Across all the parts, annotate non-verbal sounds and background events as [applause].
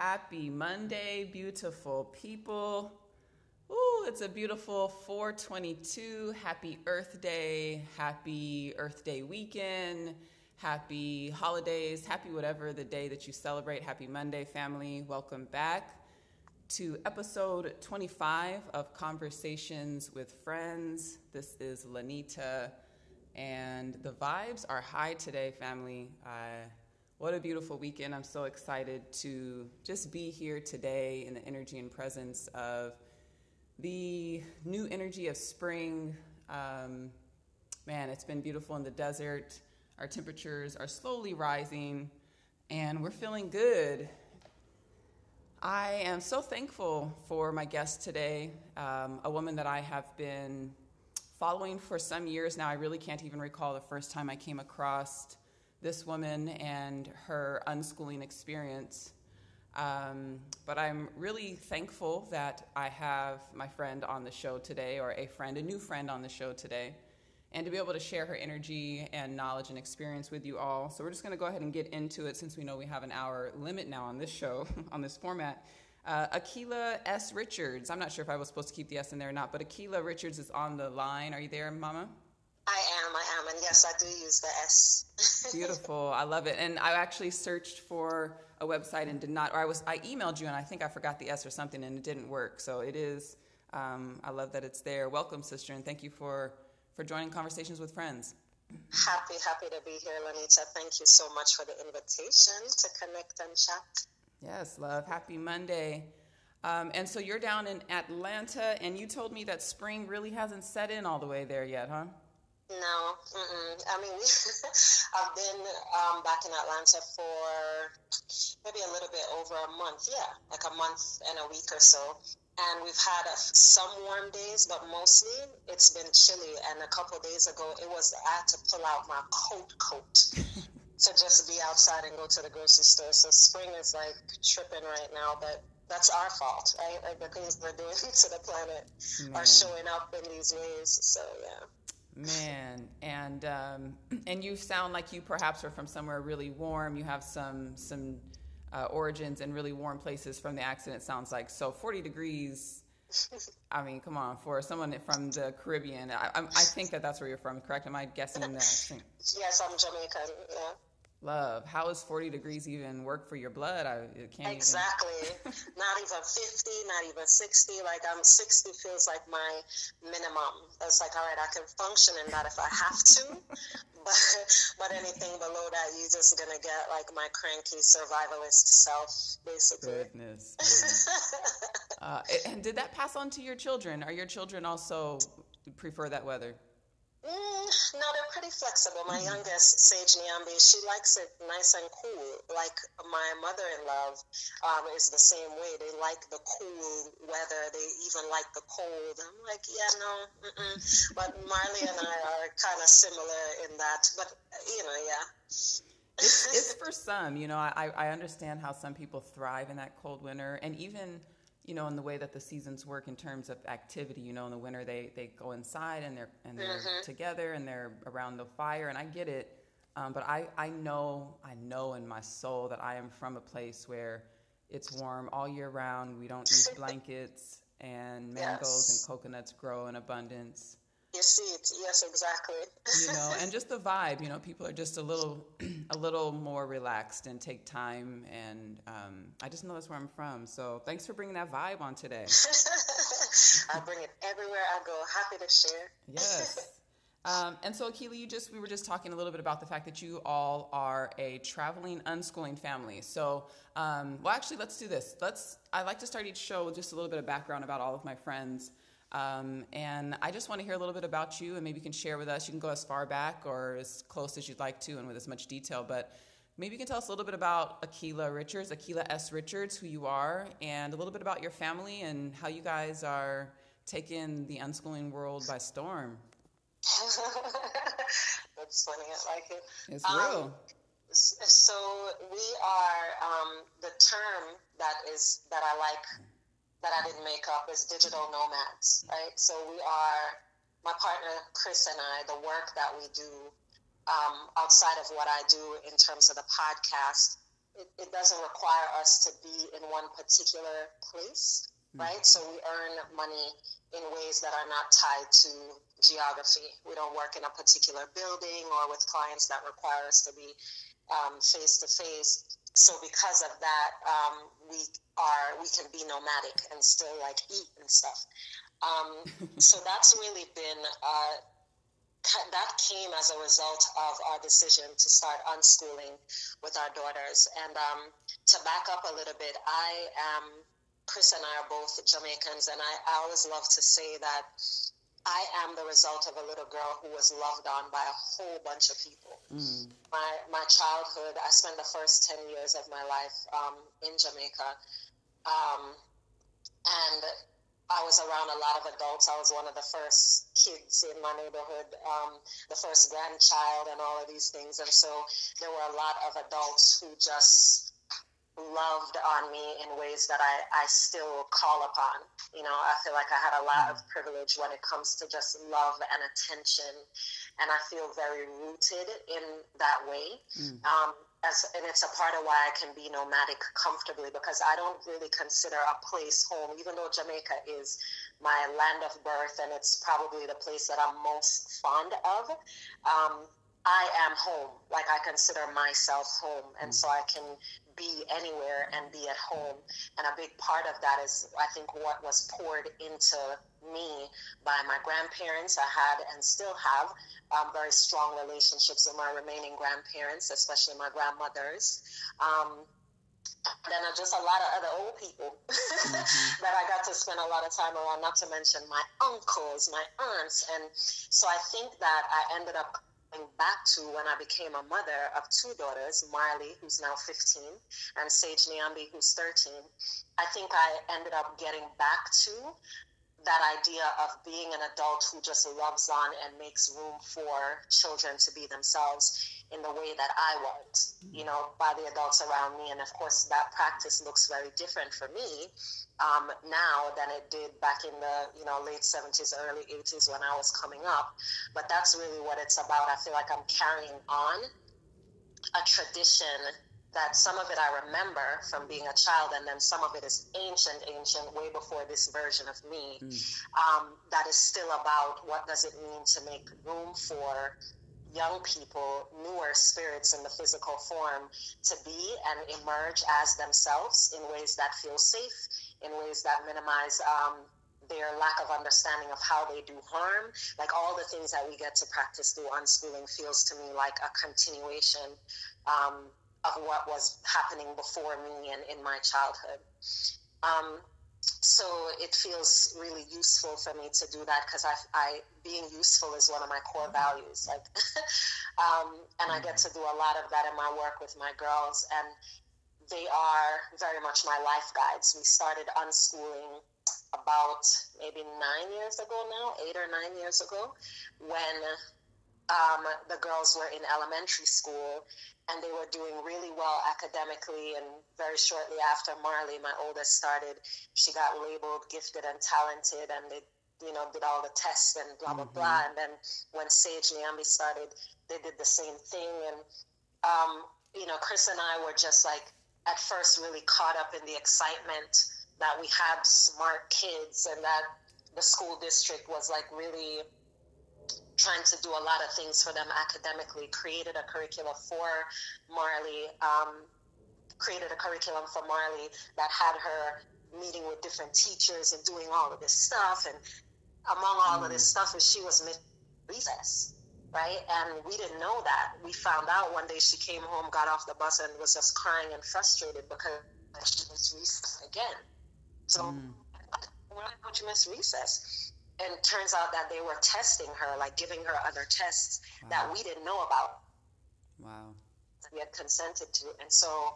Happy Monday, beautiful people. Ooh, it's a beautiful 422. Happy Earth Day. Happy Earth Day weekend. Happy holidays. Happy whatever the day that you celebrate. Happy Monday, family. Welcome back to episode 25 of Conversations with Friends. This is Lanita, and the vibes are high today, family. Uh, what a beautiful weekend. I'm so excited to just be here today in the energy and presence of the new energy of spring. Um, man, it's been beautiful in the desert. Our temperatures are slowly rising, and we're feeling good. I am so thankful for my guest today, um, a woman that I have been following for some years now. I really can't even recall the first time I came across this woman and her unschooling experience. Um, but I'm really thankful that I have my friend on the show today, or a friend, a new friend on the show today, and to be able to share her energy and knowledge and experience with you all. So we're just going to go ahead and get into it since we know we have an hour limit now on this show, [laughs] on this format. Uh, Akilah S. Richards. I'm not sure if I was supposed to keep the S in there or not, but Akilah Richards is on the line. Are you there, Mama? I am, I am, and yes, I do use the S. [laughs] Beautiful, I love it. And I actually searched for a website and did not, or I was, I emailed you and I think I forgot the S or something and it didn't work. So it is. Um, I love that it's there. Welcome, sister, and thank you for for joining conversations with friends. Happy, happy to be here, Lanita. Thank you so much for the invitation to connect and chat. Yes, love. Happy Monday. Um, and so you're down in Atlanta, and you told me that spring really hasn't set in all the way there yet, huh? No, mm-mm. I mean, [laughs] I've been um, back in Atlanta for maybe a little bit over a month. Yeah, like a month and a week or so. And we've had a, some warm days, but mostly it's been chilly. And a couple days ago, it was I had to pull out my coat coat [laughs] to just be outside and go to the grocery store. So spring is like tripping right now, but that's our fault, right? Like the things we're doing [laughs] to the planet Man. are showing up in these ways. So yeah. Man, and um, and you sound like you perhaps are from somewhere really warm. You have some some uh, origins in really warm places from the accent. It sounds like so. Forty degrees. I mean, come on, for someone from the Caribbean, I, I, think that that's where you're from. Correct? Am I guessing that? yes, I'm Jamaican. Yeah. Love. How is 40 degrees even work for your blood? I can't Exactly. Even... not even 50, not even 60. Like I'm 60 feels like my minimum. It's like, all right, I can function in that if I have to. [laughs] but, but anything below that, you're just to get like my cranky survivalist self, basically. Goodness. [laughs] uh, and did that pass on to your children? Are your children also prefer that weather? Mm, no, they're pretty flexible. My mm-hmm. youngest, Sage Nyambi, she likes it nice and cool. Like my mother-in-law um, is the same way. They like the cool weather. They even like the cold. I'm like, yeah, no. Mm-mm. But Marley and I are kind of similar in that. But you know, yeah. It's, it's [laughs] for some. You know, I I understand how some people thrive in that cold winter, and even you know, in the way that the seasons work in terms of activity. You know, in the winter they, they go inside and they're and they're mm-hmm. together and they're around the fire, and I get it. Um, but I, I know I know in my soul that I am from a place where it's warm all year round. We don't use [laughs] blankets, and mangoes yes. and coconuts grow in abundance. You see it, yes, exactly. you know, [laughs] and just the vibe. You know, people are just a little, [clears throat] a little more relaxed and take time. And um, I just know that's where I'm from. So thanks for bringing that vibe on today. [laughs] I bring it everywhere I go. Happy to share. Yes. [laughs] Um, and so, Akilah, you just we were just talking a little bit about the fact that you all are a traveling unschooling family. So, um, well, actually, let's do this. Let's. I like to start each show with just a little bit of background about all of my friends. Um, and I just want to hear a little bit about you, and maybe you can share with us. You can go as far back or as close as you'd like to, and with as much detail. But maybe you can tell us a little bit about Akilah Richards, Akilah S. Richards, who you are, and a little bit about your family and how you guys are taking the unschooling world by storm. [laughs] That's funny. I like it. It's um, real. So we are um, the term that is that I like that I didn't make up is digital nomads, right? So we are, my partner Chris and I, the work that we do um, outside of what I do in terms of the podcast it, it doesn't require us to be in one particular place, mm-hmm. right? So we earn money in ways that are not tied to geography. We don't work in a particular building or with clients that require us to be face to face. So because of that, um, we are we can be nomadic and still like eat and stuff. Um, [laughs] so that's really been uh, that came as a result of our decision to start unschooling with our daughters. And um, to back up a little bit, I am Chris and I are both Jamaicans, and I, I always love to say that I am the result of a little girl who was loved on by a whole bunch of people. Mm. My my childhood, I spent the first ten years of my life um, in Jamaica, um, and I was around a lot of adults. I was one of the first kids in my neighborhood, um, the first grandchild, and all of these things. And so there were a lot of adults who just loved on me in ways that I, I still call upon. You know, I feel like I had a lot of mm. privilege when it comes to just love and attention. And I feel very rooted in that way. Mm. Um, as, and it's a part of why I can be nomadic comfortably because I don't really consider a place home, even though Jamaica is my land of birth and it's probably the place that I'm most fond of. Um, I am home. Like I consider myself home, and so I can be anywhere and be at home. And a big part of that is, I think, what was poured into me by my grandparents. I had and still have um, very strong relationships with my remaining grandparents, especially my grandmothers. Um, then just a lot of other old people [laughs] mm-hmm. that I got to spend a lot of time around, not to mention my uncles, my aunts. And so I think that I ended up back to when I became a mother of two daughters, Marley, who's now 15, and Sage Niambi, who's 13, I think I ended up getting back to that idea of being an adult who just loves on and makes room for children to be themselves in the way that I was, you know, by the adults around me. And of course, that practice looks very different for me um, now than it did back in the, you know, late 70s, early 80s when I was coming up. But that's really what it's about. I feel like I'm carrying on a tradition that some of it I remember from being a child, and then some of it is ancient, ancient, way before this version of me. Mm. Um, that is still about what does it mean to make room for young people, newer spirits in the physical form, to be and emerge as themselves in ways that feel safe, in ways that minimize. Um, their lack of understanding of how they do harm, like all the things that we get to practice through unschooling, feels to me like a continuation um, of what was happening before me and in my childhood. Um, so it feels really useful for me to do that because I, I being useful is one of my core values. Like, [laughs] um, and I get to do a lot of that in my work with my girls, and they are very much my life guides. We started unschooling about maybe nine years ago now, eight or nine years ago, when um, the girls were in elementary school and they were doing really well academically. And very shortly after Marley, my oldest, started, she got labeled gifted and talented, and they, you know, did all the tests and blah blah mm-hmm. blah. And then when Sage Niambi started, they did the same thing. And um, you know, Chris and I were just like at first really caught up in the excitement that we had smart kids and that the school district was like really trying to do a lot of things for them academically, created a curriculum for Marley, um, created a curriculum for Marley that had her meeting with different teachers and doing all of this stuff. And among all mm. of this mm. stuff is she was missing recess, right? And we didn't know that. We found out one day she came home, got off the bus, and was just crying and frustrated because she missed recess again. So, mm. why would you miss recess? And it turns out that they were testing her, like giving her other tests wow. that we didn't know about. Wow. We had consented to. And so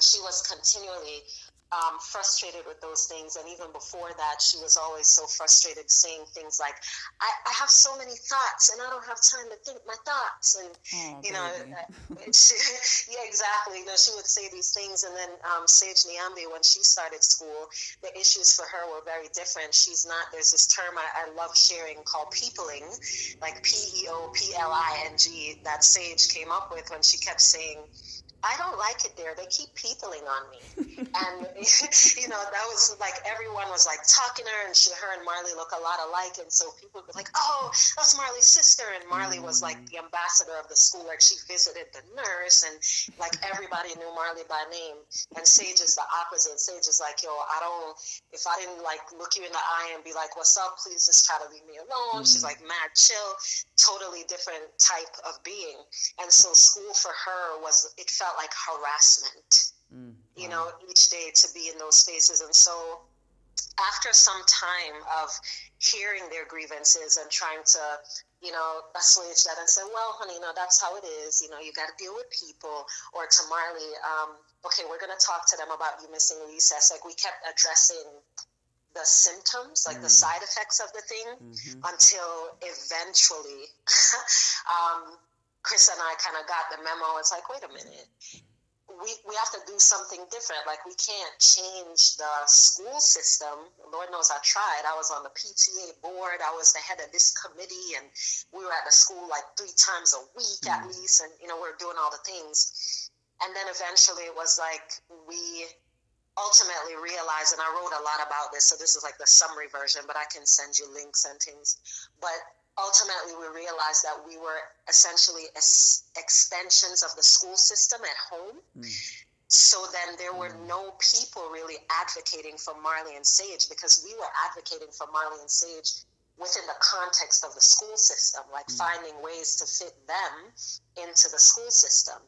she was continually um, frustrated with those things. And even before that, she was always so frustrated saying things like, I, I have so many thoughts and I don't have time to think my thoughts. And, oh, you know, [laughs] she, [laughs] yeah, exactly. You know, she would say these things. And then um, Sage Niambi, when she started school, the issues for her were very different. She's not, there's this term I, I love sharing called peopling, like P E O P L I N G, that Sage came up with when she kept saying, I don't like it there. They keep peopling on me. [laughs] and, [laughs] you know, that was like everyone was like talking to her, and she, her and Marley look a lot alike. And so people would be like, oh, that's Marley's sister. And Marley was like the ambassador of the school. Like she visited the nurse, and like everybody knew Marley by name. And Sage is the opposite. Sage is like, yo, I don't, if I didn't like look you in the eye and be like, what's up, please just try to leave me alone. Mm. She's like mad chill, totally different type of being. And so school for her was, it felt like harassment, mm, wow. you know, each day to be in those spaces. And so after some time of hearing their grievances and trying to, you know, assuage that and say, well, honey, no, that's how it is. You know, you got to deal with people. Or to Marley, um, okay, we're going to talk to them about you missing recess. Like we kept addressing the symptoms, like mm. the side effects of the thing, mm-hmm. until eventually [laughs] um, Chris and I kind of got the memo. It's like, wait a minute. We, we have to do something different. Like, we can't change the school system. Lord knows I tried. I was on the PTA board. I was the head of this committee, and we were at the school like three times a week mm. at least. And, you know, we are doing all the things. And then eventually it was like we ultimately realized, and I wrote a lot about this, so this is like the summary version, but I can send you links and things. But ultimately we realized that we were essentially extensions of the school system at home. Mm. So then there were mm. no people really advocating for Marley and Sage because we were advocating for Marley and Sage within the context of the school system, like mm. finding ways to fit them into the school system.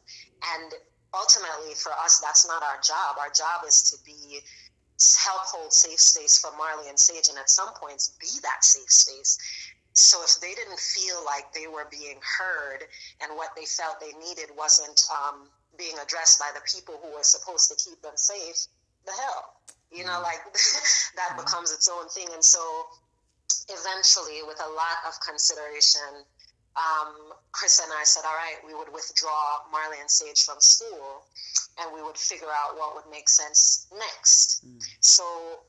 And ultimately for us, that's not our job. Our job is to be help hold safe space for Marley and Sage and at some points be that safe space. So if they didn't feel like they were being heard and what they felt they needed wasn't um, being addressed by the people who were supposed to keep them safe, the hell, you know, mm-hmm. like [laughs] that mm-hmm. becomes its own thing. And so eventually, with a lot of consideration, um, Chris and I said, all right, we would withdraw Marley and Sage from school and we would figure out what would make sense next. Mm. So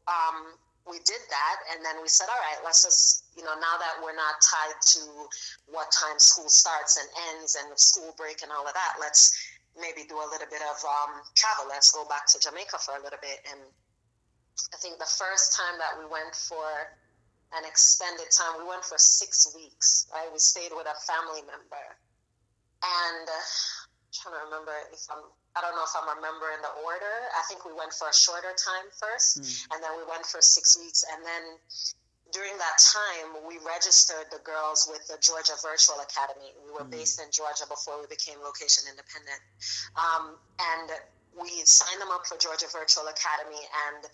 um, we did that and then we said all right let's just you know now that we're not tied to what time school starts and ends and school break and all of that let's maybe do a little bit of um, travel. Let's go back to jamaica for a little bit. And i think the first time that we went for an extended time we went for six weeks right? We stayed with a family member. And uh, I'm trying to remember if i'm I don't know if I'm remembering the order. I think we went for a shorter time first, mm. and then we went for six weeks. And then during that time, we registered the girls with the Georgia Virtual Academy. We were mm. based in Georgia before we became location independent. Um, and we signed them up for Georgia Virtual Academy, and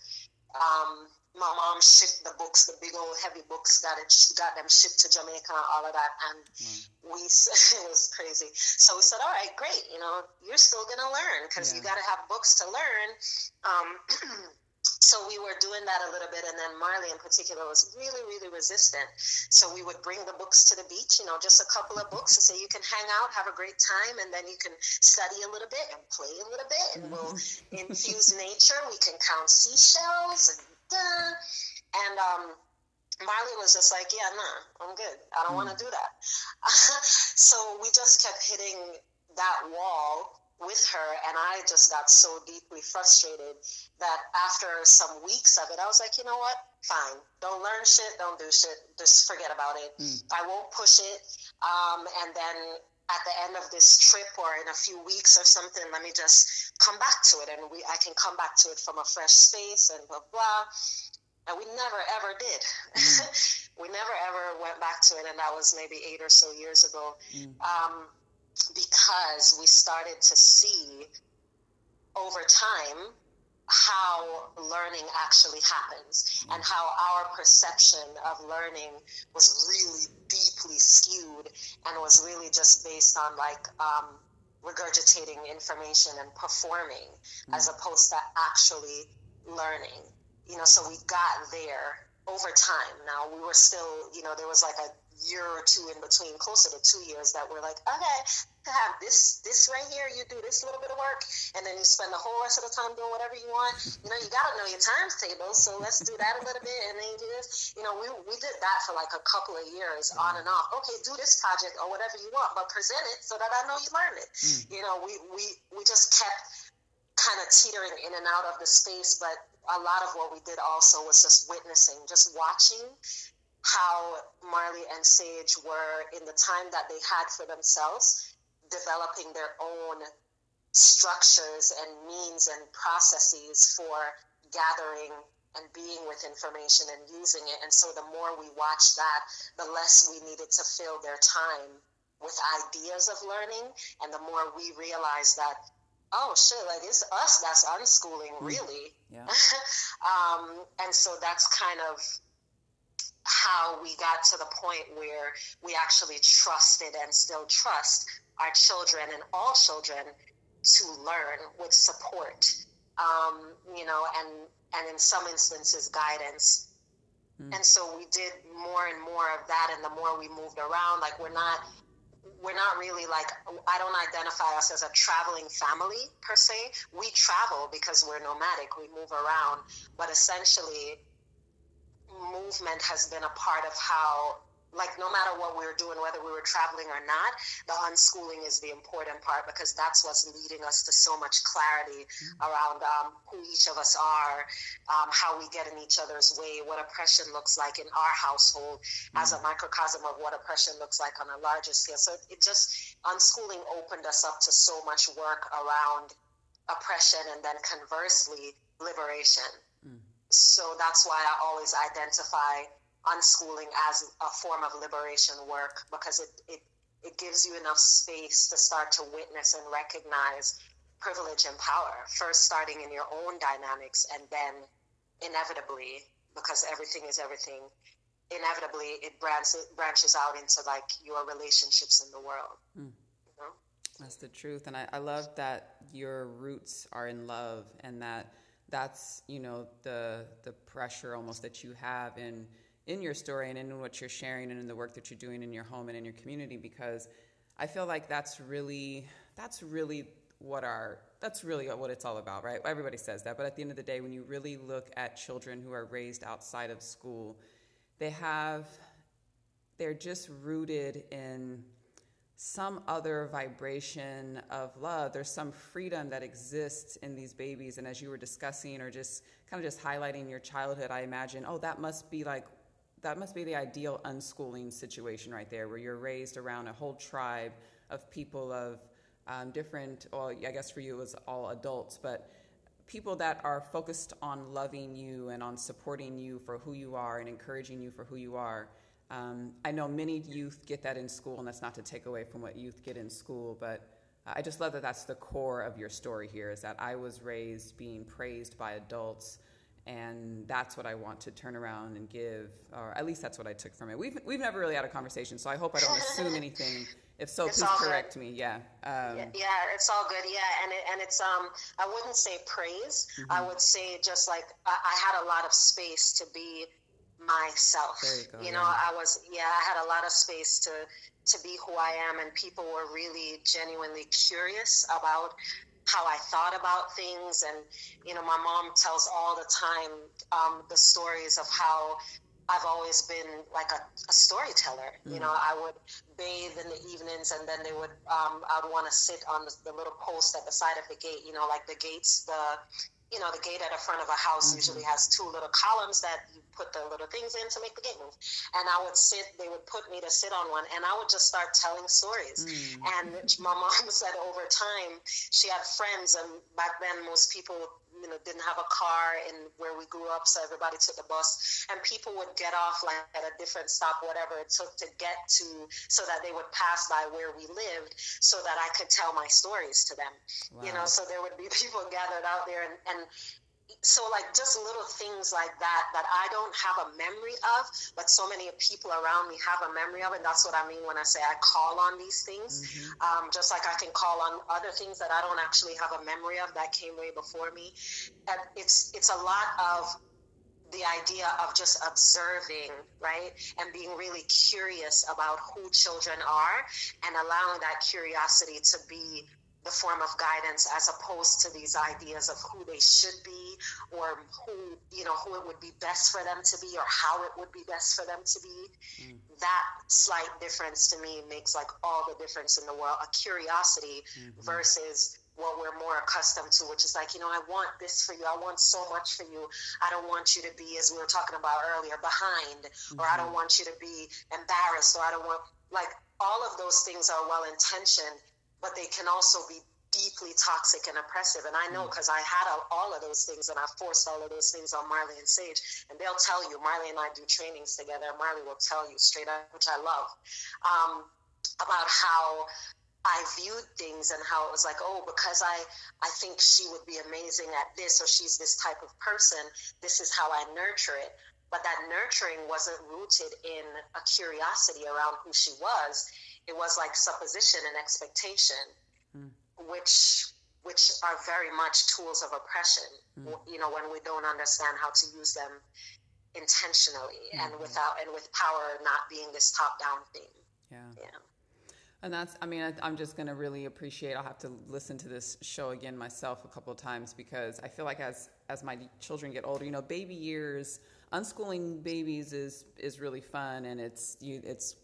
um, my mom shipped the books, the big old heavy books, got it, got them shipped to Jamaica, and all of that, and mm. we [laughs] it was crazy. So we said, all right, great, you know, you're still gonna learn because yeah. you got to have books to learn. Um, [clears throat] so we were doing that a little bit, and then Marley in particular was really, really resistant. So we would bring the books to the beach, you know, just a couple of books, and say you can hang out, have a great time, and then you can study a little bit and play a little bit, and we'll [laughs] infuse nature. We can count seashells and And um, Marley was just like, yeah, nah, I'm good. I don't mm. want to do that. [laughs] so we just kept hitting that wall with her, and I just got so deeply frustrated that after some weeks of it, I was like, you know what? Fine. Don't learn shit. Don't do shit. Just forget about it. Mm. I won't push it. Um, and then at the end of this trip or in a few weeks or something, let me just come back to it and we I can come back to it from a fresh space and blah blah. And we never ever did. Mm. [laughs] we never ever went back to it, and that was maybe eight or so years ago, mm. um, because we started to see over time how learning actually happens and how our perception of learning was really deeply skewed and was really just based on like um, regurgitating information and performing mm. as opposed to actually learning you know so we got there over time now we were still you know there was like a year or two in between, closer to two years, that we're like, okay, to have this this right here, you do this little bit of work, and then you spend the whole rest of the time doing whatever you want. You know, you got to know your times table, so let's do that a little bit, and then you do this. You know, we, we did that for like a couple of years mm. on and off. Okay, do this project or whatever you want, but present it so that I know you learned it. Mm. You know, we, we, we just kept kind of teetering in and out of the space, but a lot of what we did also was just witnessing, just watching how Marley and Sage were in the time that they had for themselves, developing their own structures and means and processes for gathering and being with information and using it. And so the more we watched that, the less we needed to fill their time with ideas of learning. And the more we realized that, oh shit, like it's us that's unschooling, mm. really. Yeah. [laughs] um, and so that's kind of how we got to the point where we actually trusted and still trust our children and all children to learn with support, um, you know, and and in some instances guidance. Mm. And so we did more and more of that, and the more we moved around, like we're not we're not really like I don't identify us as a traveling family per se. We travel because we're nomadic. We move around, but essentially movement has been a part of how like no matter what we were doing, whether we were traveling or not, the unschooling is the important part because that's what's leading us to so much clarity mm-hmm. around um, who each of us are, um, how we get in each other's way, what oppression looks like in our household mm-hmm. as a mm. microcosm of what oppression looks like on a larger scale. So it just unschooling opened us up to so much work around oppression and then conversely liberation. So that's why I always identify unschooling as a form of liberation work because it, it, it gives you enough space to start to witness and recognize privilege and power, first starting in your own dynamics and then inevitably, because everything is everything, inevitably it branches, branches out into like your relationships in the world. Mm. That's the truth. And I, I love that your roots are in love and that that's, you know, the the pressure almost that you have in in your story and in what you're sharing and in the work that you're doing in your home and in your community because I feel like that's really that's really what our that's really what it's all about, right? Everybody says that, but at the end of the day when you really look at children who are raised outside of school, they have they're just rooted in some other vibration of love. There's some freedom that exists in these babies. And as you were discussing or just kind of just highlighting your childhood, I imagine, oh, that must be like that must be the ideal unschooling situation right there, where you're raised around a whole tribe of people of um, different, well, I guess for you it was all adults, but people that are focused on loving you and on supporting you for who you are and encouraging you for who you are. Um, I know many youth get that in school, and that's not to take away from what youth get in school, but I just love that that's the core of your story here is that I was raised being praised by adults and that's what I want to turn around and give, or at least that's what I took from it. We've we've never really had a conversation, so I hope I don't assume [laughs] anything. If so, it's please correct good. me. Yeah. Um, yeah. yeah, it's all good. Yeah, and it, and it's um, I wouldn't say praise. Mm-hmm. I would say just like I, I, had a lot of space to be myself. You. You know, I was yeah, I had a lot of space to to be who I am, and people were really genuinely curious about how I thought about things. And, you know, my mom tells all the time um, the stories of how I've always been like a, a storyteller. Mm. You know, I would bathe in the evenings and then they would, um, I would want to sit on the, the, little post at the side of the gate, you know, like the gates, the, you know, the gate at the front of a house mm-hmm. usually has two little columns that you put the little things in to make the gate move. And I would sit, they would put me to sit on one, and I would just start telling stories. Mm-hmm. And my [laughs] mom said over time, she had friends, and back then most people you know didn't have a car and where we grew up so everybody took the bus and people would get off like at a different stop whatever it took to get to so that they would pass by where we lived so that i could tell my stories to them wow. you know so there would be [laughs] people gathered out there and, and so like just little things like that that I don't have a memory of, but so many people around me have a memory of, and that's what I mean when I say I call on these things. Mm-hmm. Um, just like I can call on other things that I don't actually have a memory of that came way before me. And it's it's a lot of the idea of just observing, right? And being really curious about who children are and allowing that curiosity to be the form of guidance as opposed to these ideas of who they should be or who you know who it would be best for them to be or how it would be best for them to be mm. that slight difference to me makes like all the difference in the world a curiosity mm-hmm. versus what we're more accustomed to, which is like, you know, I want this for you. I want so much for you. I don't want you to be, as we were talking about earlier, behind, mm-hmm. or I don't mm-hmm. want you to be embarrassed, or I don't want, like, all of those things are well intentioned, but they can also be deeply toxic and oppressive. And I know because mm. I had all of those things and I forced all of those things on Marley and Sage. And they'll tell you, Marley and I do trainings together. Marley will tell you straight up, which I love, um, about how I viewed things and how it was like, oh, because I, I think she would be amazing at this or she's this type of person, this is how I nurture it. But that nurturing wasn't rooted in a curiosity around who she was. It was like supposition and expectation, mm. which which are very much tools of oppression. Mm. You know, when we don't understand how to use them intentionally mm-hmm. and without and with power not being this top down thing. Yeah. Yeah. And that's, I mean, I, am just going to really appreciate. I'll have to listen to this show again myself a couple of times because I feel like as as my children get older, you know, baby years, unschooling babies is is really fun, and it's you, it's.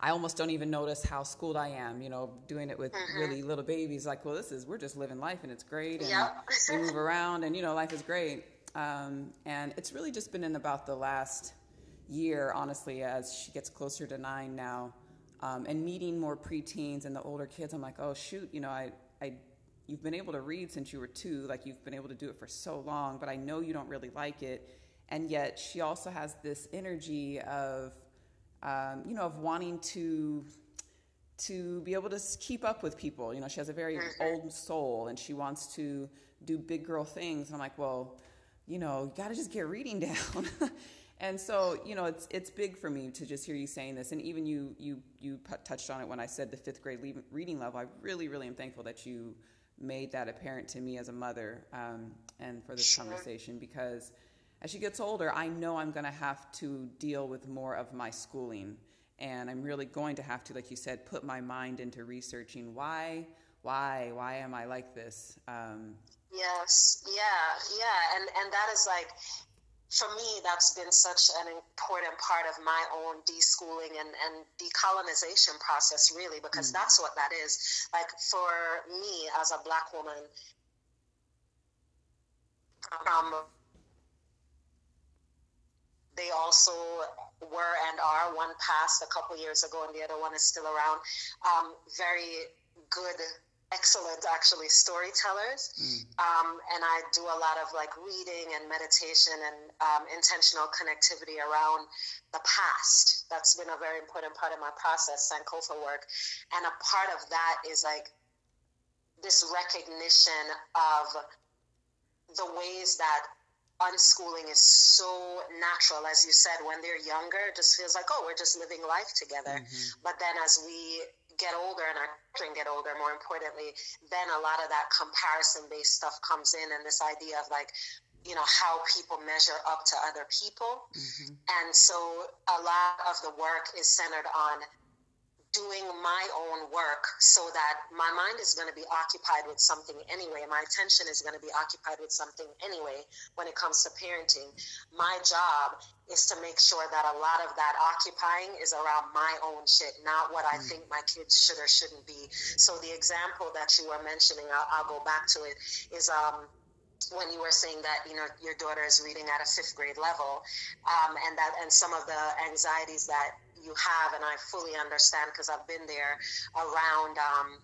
I almost don't even notice how schooled I am, you know, doing it with mm-hmm. really little babies. Like, well, this is we're just living life, and it's great, and yep. we move [laughs] around, and you know, life is great. Um, and it's really just been in about the last year, honestly, as she gets closer to nine now um, and meeting more preteens and the older kids, I'm like, oh shoot, you know, I, I, you've been able to read since you were two, like you've been able to do it for so long, but I know you don't really like it, and yet she also has this energy of, um, you know, of wanting to to be able to keep up with people. You know, she has a very mm-hmm. old soul, and she wants to do big girl things. And I'm like, well, you know, you got to just get reading [laughs] down. And so, you know, it's it's big for me to just hear you saying this, and even you you you touched on it when I said the fifth grade le- reading level. I really really am thankful that you made that apparent to me as a mother, um, and for this sure. conversation because as she gets older, I know I'm going to have to deal with more of my schooling, and I'm really going to have to, like you said, put my mind into researching why why why am I like this. Um, yes, yeah, yeah, and and that is like for me, that's been such an important part of my own deschooling and, and decolonization process, really, because mm. that's what that is. Like for me as a black woman, um, they also were and are one passed a couple years ago, and the other one is still around. Um, very good excellent actually storytellers mm. um, and i do a lot of like reading and meditation and um, intentional connectivity around the past that's been a very important part of my process sankofa work and a part of that is like this recognition of the ways that unschooling is so natural as you said when they're younger it just feels like oh we're just living life together mm-hmm. but then as we get older and our children get older, more importantly, then a lot of that comparison based stuff comes in and this idea of like, you know, how people measure up to other people. Mm-hmm. And so a lot of the work is centered on doing my own work so that my mind is going to be occupied with something anyway. My attention is going to be occupied with something anyway when it comes to parenting. My job is to make sure that a lot of that occupying is around my own shit, not what I mm. think my kids should or shouldn't be. So the example that you were mentioning, I'll, I'll go back to it, is um, when you were saying that you know your daughter is reading at a fifth grade level, um, and that and some of the anxieties that you have, and I fully understand because I've been there around um,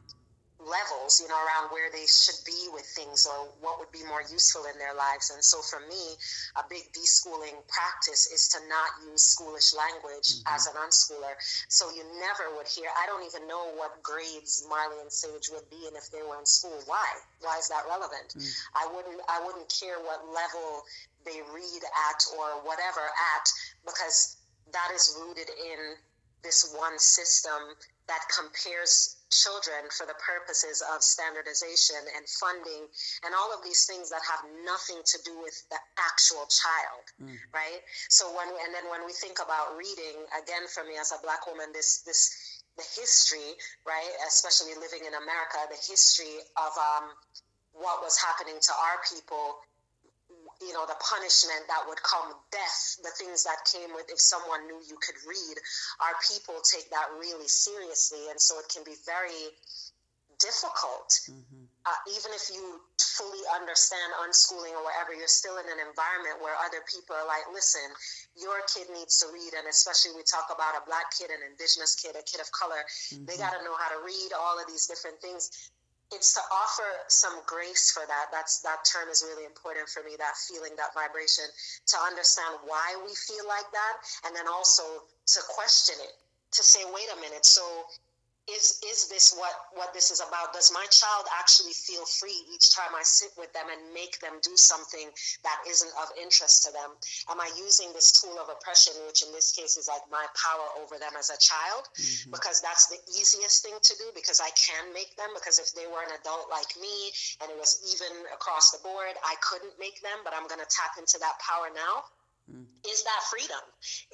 levels, you know, around where they should be with things or what would be more useful in their lives. And so for me, a big deschooling practice is to not use schoolish language mm-hmm. as an unschooler. So you never would hear, I don't even know what grades Marley and Sage would be in if they were in school. Why? Why is that relevant? Mm-hmm. I wouldn't I wouldn't care what level they read at or whatever at because that is rooted in this one system that compares children for the purposes of standardization and funding and all of these things that have nothing to do with the actual child mm. right so when and then when we think about reading again for me as a black woman this this the history right especially living in america the history of um, what was happening to our people you know, the punishment that would come, death, the things that came with if someone knew you could read, our people take that really seriously. And so it can be very difficult. Mm-hmm. Uh, even if you fully understand unschooling or whatever, you're still in an environment where other people are like, listen, your kid needs to read. And especially we talk about a black kid, an indigenous kid, a kid of color, mm-hmm. they got to know how to read all of these different things it's to offer some grace for that. That's that term is really important for me that feeling that vibration to understand why we feel like that and then also to question it to say wait a minute. So is is this what what this is about? Does my child actually feel free each time i sit with them and make them do something that isn't of interest to them? Am i using this tool of oppression which in this case is like my power over them as a child? Mm-hmm. because that's the easiest thing to do because i can make them because if they were an adult like me and it was even across the board i couldn't make them but i'm going to tap into that power now Mm. Is that freedom?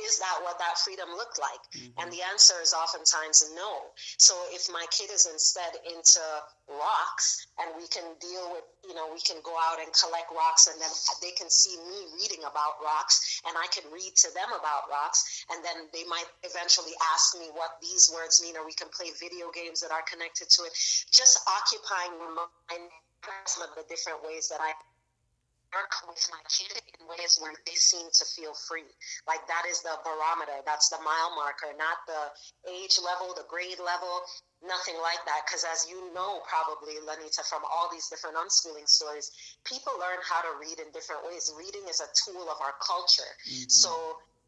Is that what that freedom looked like? Mm-hmm. And the answer is oftentimes no. So if my kid is instead into rocks and we can deal with, you know, we can go out and collect rocks and then they can see me reading about rocks and I can read to them about rocks and then they might eventually ask me what these words mean or we can play video games that are connected to it. Just occupying my mind some of the different ways that I work with my kid in ways where they seem to feel free. Like that is the barometer, that's the mile marker, not the age level, the grade level, nothing like that. Because as you know, probably, Lanita, from all these different unschooling stories, people learn how to read in different ways. Reading is a tool of our culture. Mm-hmm. So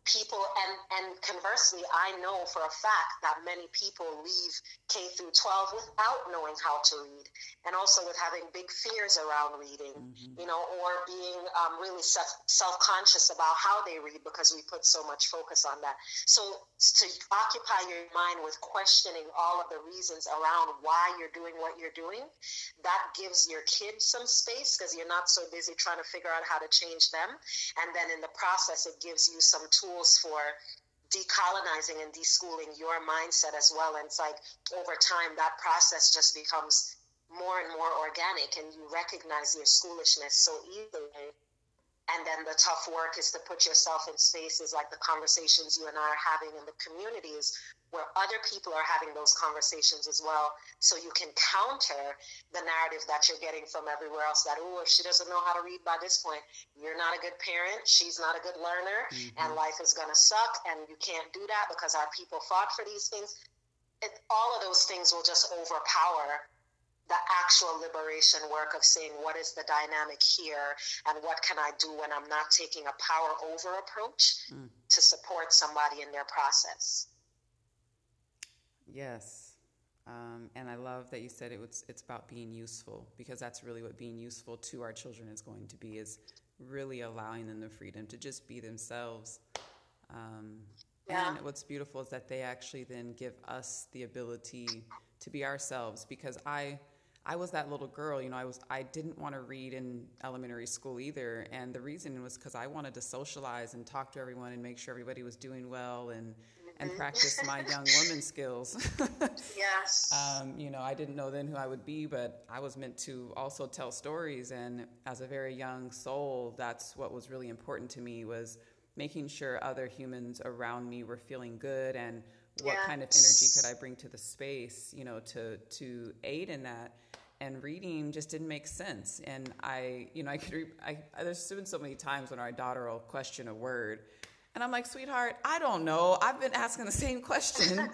people and and conversely i know for a fact that many people leave k through 12 without knowing how to read and also with having big fears around reading mm-hmm. you know or being um, really self-conscious about how they read because we put so much focus on that so to occupy your mind with questioning all of the reasons around why you're doing what you're doing that gives your kids some space because you're not so busy trying to figure out how to change them and then in the process it gives you some tools for decolonizing and deschooling your mindset as well. And it's like over time, that process just becomes more and more organic, and you recognize your schoolishness so easily. And then the tough work is to put yourself in spaces like the conversations you and I are having in the communities where other people are having those conversations as well. So you can counter the narrative that you're getting from everywhere else that, oh, if she doesn't know how to read by this point, you're not a good parent, she's not a good learner, mm-hmm. and life is going to suck, and you can't do that because our people fought for these things. It, all of those things will just overpower the actual liberation work of saying what is the dynamic here and what can I do when I'm not taking a power over approach mm. to support somebody in their process. Yes. Um, and I love that you said it was, it's about being useful because that's really what being useful to our children is going to be is really allowing them the freedom to just be themselves. Um, yeah. And what's beautiful is that they actually then give us the ability to be ourselves because I I was that little girl, you know, I was I didn't want to read in elementary school either and the reason was cuz I wanted to socialize and talk to everyone and make sure everybody was doing well and and mm-hmm. practice my young woman skills. [laughs] yes. Um, you know, I didn't know then who I would be, but I was meant to also tell stories. And as a very young soul, that's what was really important to me was making sure other humans around me were feeling good and what kind of energy could I bring to the space, you know, to to aid in that. And reading just didn't make sense. And I, you know, I could. Re- I, there's been so many times when our daughter will question a word, and I'm like, sweetheart, I don't know. I've been asking the same question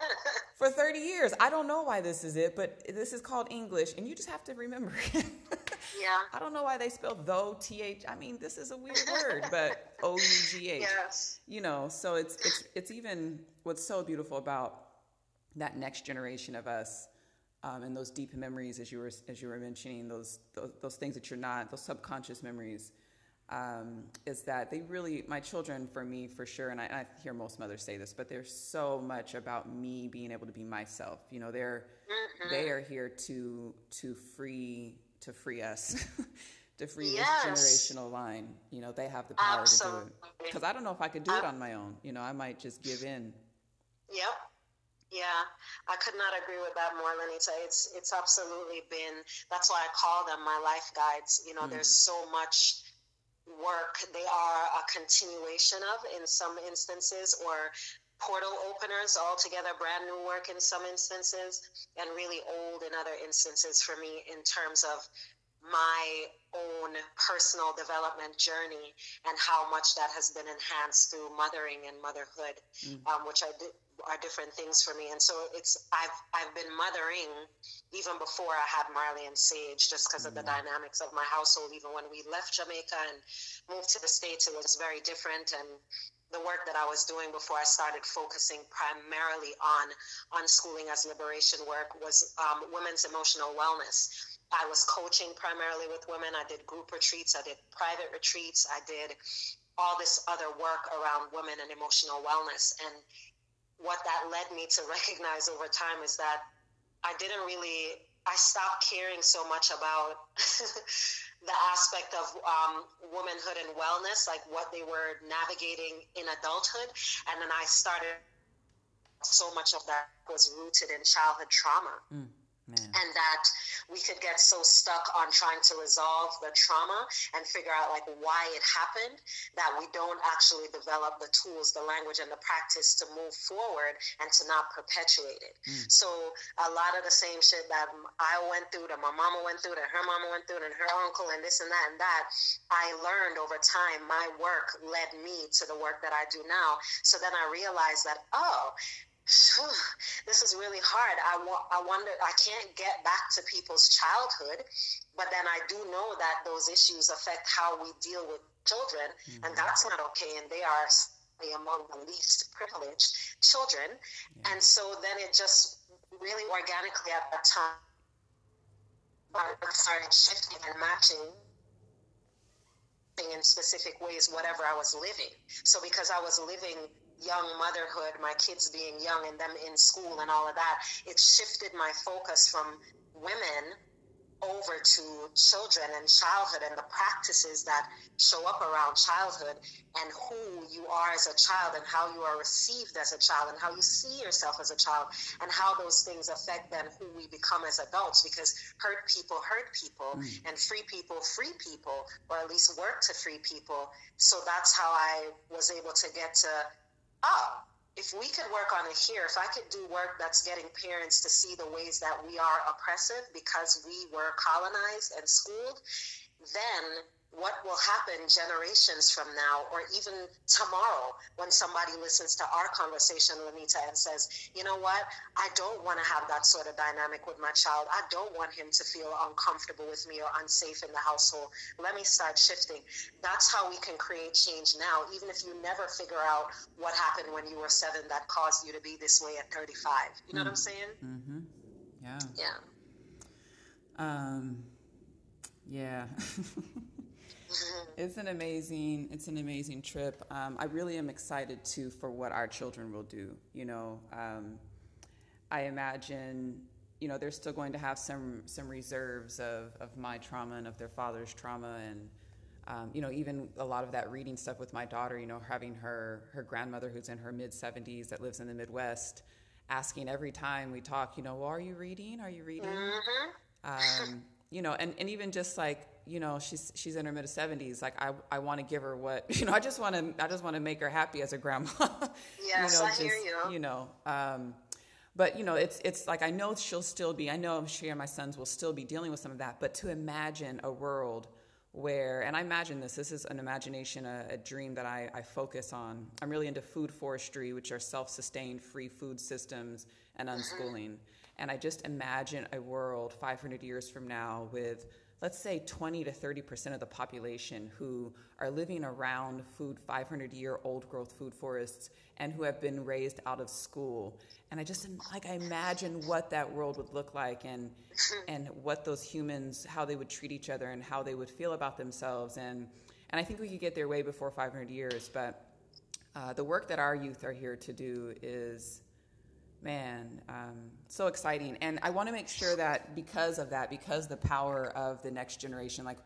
[laughs] for 30 years. I don't know why this is it, but this is called English, and you just have to remember it. [laughs] yeah. I don't know why they spell though, T H. I mean, this is a weird word, but [laughs] O U G H. Yes. You know, so it's, it's, it's even what's so beautiful about that next generation of us. Um, and those deep memories, as you were as you were mentioning, those, those, those things that you're not, those subconscious memories, um, is that they really, my children, for me, for sure, and I, I, hear most mothers say this, but there's so much about me being able to be myself. You know, they're mm-hmm. they are here to to free to free us. [laughs] to free yes. this generational line, you know, they have the power Absolutely. to do it. Because I don't know if I could do it on my own. You know, I might just give in. Yep. Yeah, I could not agree with that more, Lanita. It's it's absolutely been. That's why I call them my life guides. You know, mm. there's so much work they are a continuation of in some instances, or portal openers altogether, brand new work in some instances, and really old in other instances for me in terms of my own personal development journey and how much that has been enhanced through mothering and motherhood, mm. um, which I di- are different things for me. And so it's I've I've been mothering even before I had Marley and Sage, just because of the mm. dynamics of my household. Even when we left Jamaica and moved to the states, it was very different and the work that I was doing before I started focusing primarily on unschooling as liberation work was um, women's emotional wellness. I was coaching primarily with women. I did group retreats, I did private retreats, I did all this other work around women and emotional wellness. And what that led me to recognize over time is that I didn't really, I stopped caring so much about [laughs] the aspect of um, womanhood and wellness, like what they were navigating in adulthood. And then I started, so much of that was rooted in childhood trauma. Mm. Man. and that we could get so stuck on trying to resolve the trauma and figure out like why it happened that we don't actually develop the tools the language and the practice to move forward and to not perpetuate it mm. so a lot of the same shit that i went through that my mama went through that her mama went through and her uncle and this and that and that i learned over time my work led me to the work that i do now so then i realized that oh this is really hard. I, wa- I wonder, I can't get back to people's childhood, but then I do know that those issues affect how we deal with children, mm-hmm. and that's not okay. And they are among the least privileged children. Yeah. And so then it just really organically at that time I started shifting and matching in specific ways whatever I was living. So because I was living young motherhood, my kids being young and them in school and all of that, it shifted my focus from women over to children and childhood and the practices that show up around childhood and who you are as a child and how you are received as a child and how you see yourself as a child and how those things affect then who we become as adults because hurt people hurt people mm. and free people free people or at least work to free people so that's how i was able to get to oh, if we could work on it here, if I could do work that's getting parents to see the ways that we are oppressive because we were colonized and schooled, then what will happen generations from now or even tomorrow when somebody listens to our conversation, Lanita, and says, you know what, I don't want to have that sort of dynamic with my child. I don't want him to feel uncomfortable with me or unsafe in the household. Let me start shifting. That's how we can create change now, even if you never figure out what happened when you were seven that caused you to be this way at 35. You know mm-hmm. what I'm saying? Mm-hmm. Yeah. Yeah. Um, yeah. [laughs] [laughs] it's an amazing it's an amazing trip. Um, i really am excited too for what our children will do you know? Um, i imagine you know they're still going to have some some reserves of, of my trauma and of their father's trauma and um, you know even a lot of that reading stuff with my daughter you know having her her grandmother who's in her mid 70s that lives in the midwest asking every time we talk you know well, are you reading? Are you reading? Mm-hmm. Um, you know and, and even just like you know she's she's in her mid 70s like i i want to give her what [laughs] you know i just want to i just want to make her happy as a grandma. [laughs] Yes you know, i just, hear you. you know um, but you know it's it's like i know she'll still be i know she and my sons will still be dealing with some of that but to imagine a world where and i imagine this this is an imagination a, a dream that I, I focus on. I'm really into food forestry which are self-sustained free food systems and mm-hmm. unschooling. And i just imagine a world 500 years from now with let's say 20 to 30% of the population who are living around food 500 year old growth food forests and who have been raised out of school and i just like i imagine what that world would look like and [laughs] and what those humans how they would treat each other and how they would feel about themselves and And I think we could get there way before 500 years. But uh, the work that our youth are here to do is, man, um, so exciting. And I want to make sure that because of that, because the power of the next generation, like,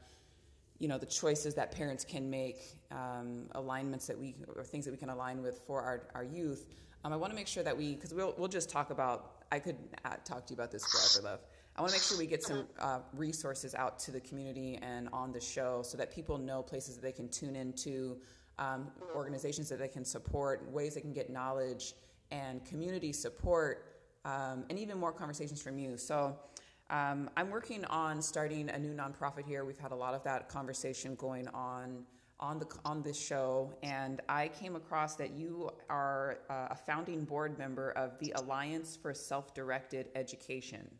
you know, the choices that parents can make, um, alignments that we, or things that we can align with for our, our youth. Um, I want to make sure that we, because we'll, we'll just talk about, I could uh, talk to you about this forever, love. I want to make sure we get some uh, resources out to the community and on the show so that people know places that they can tune into, um, organizations that they can support, ways they can get knowledge and community support, um, and even more conversations from you. So um, I'm working on starting a new nonprofit here. We've had a lot of that conversation going on on the on this show, and I came across that you are uh, a founding board member of the Alliance for Self-Directed Education.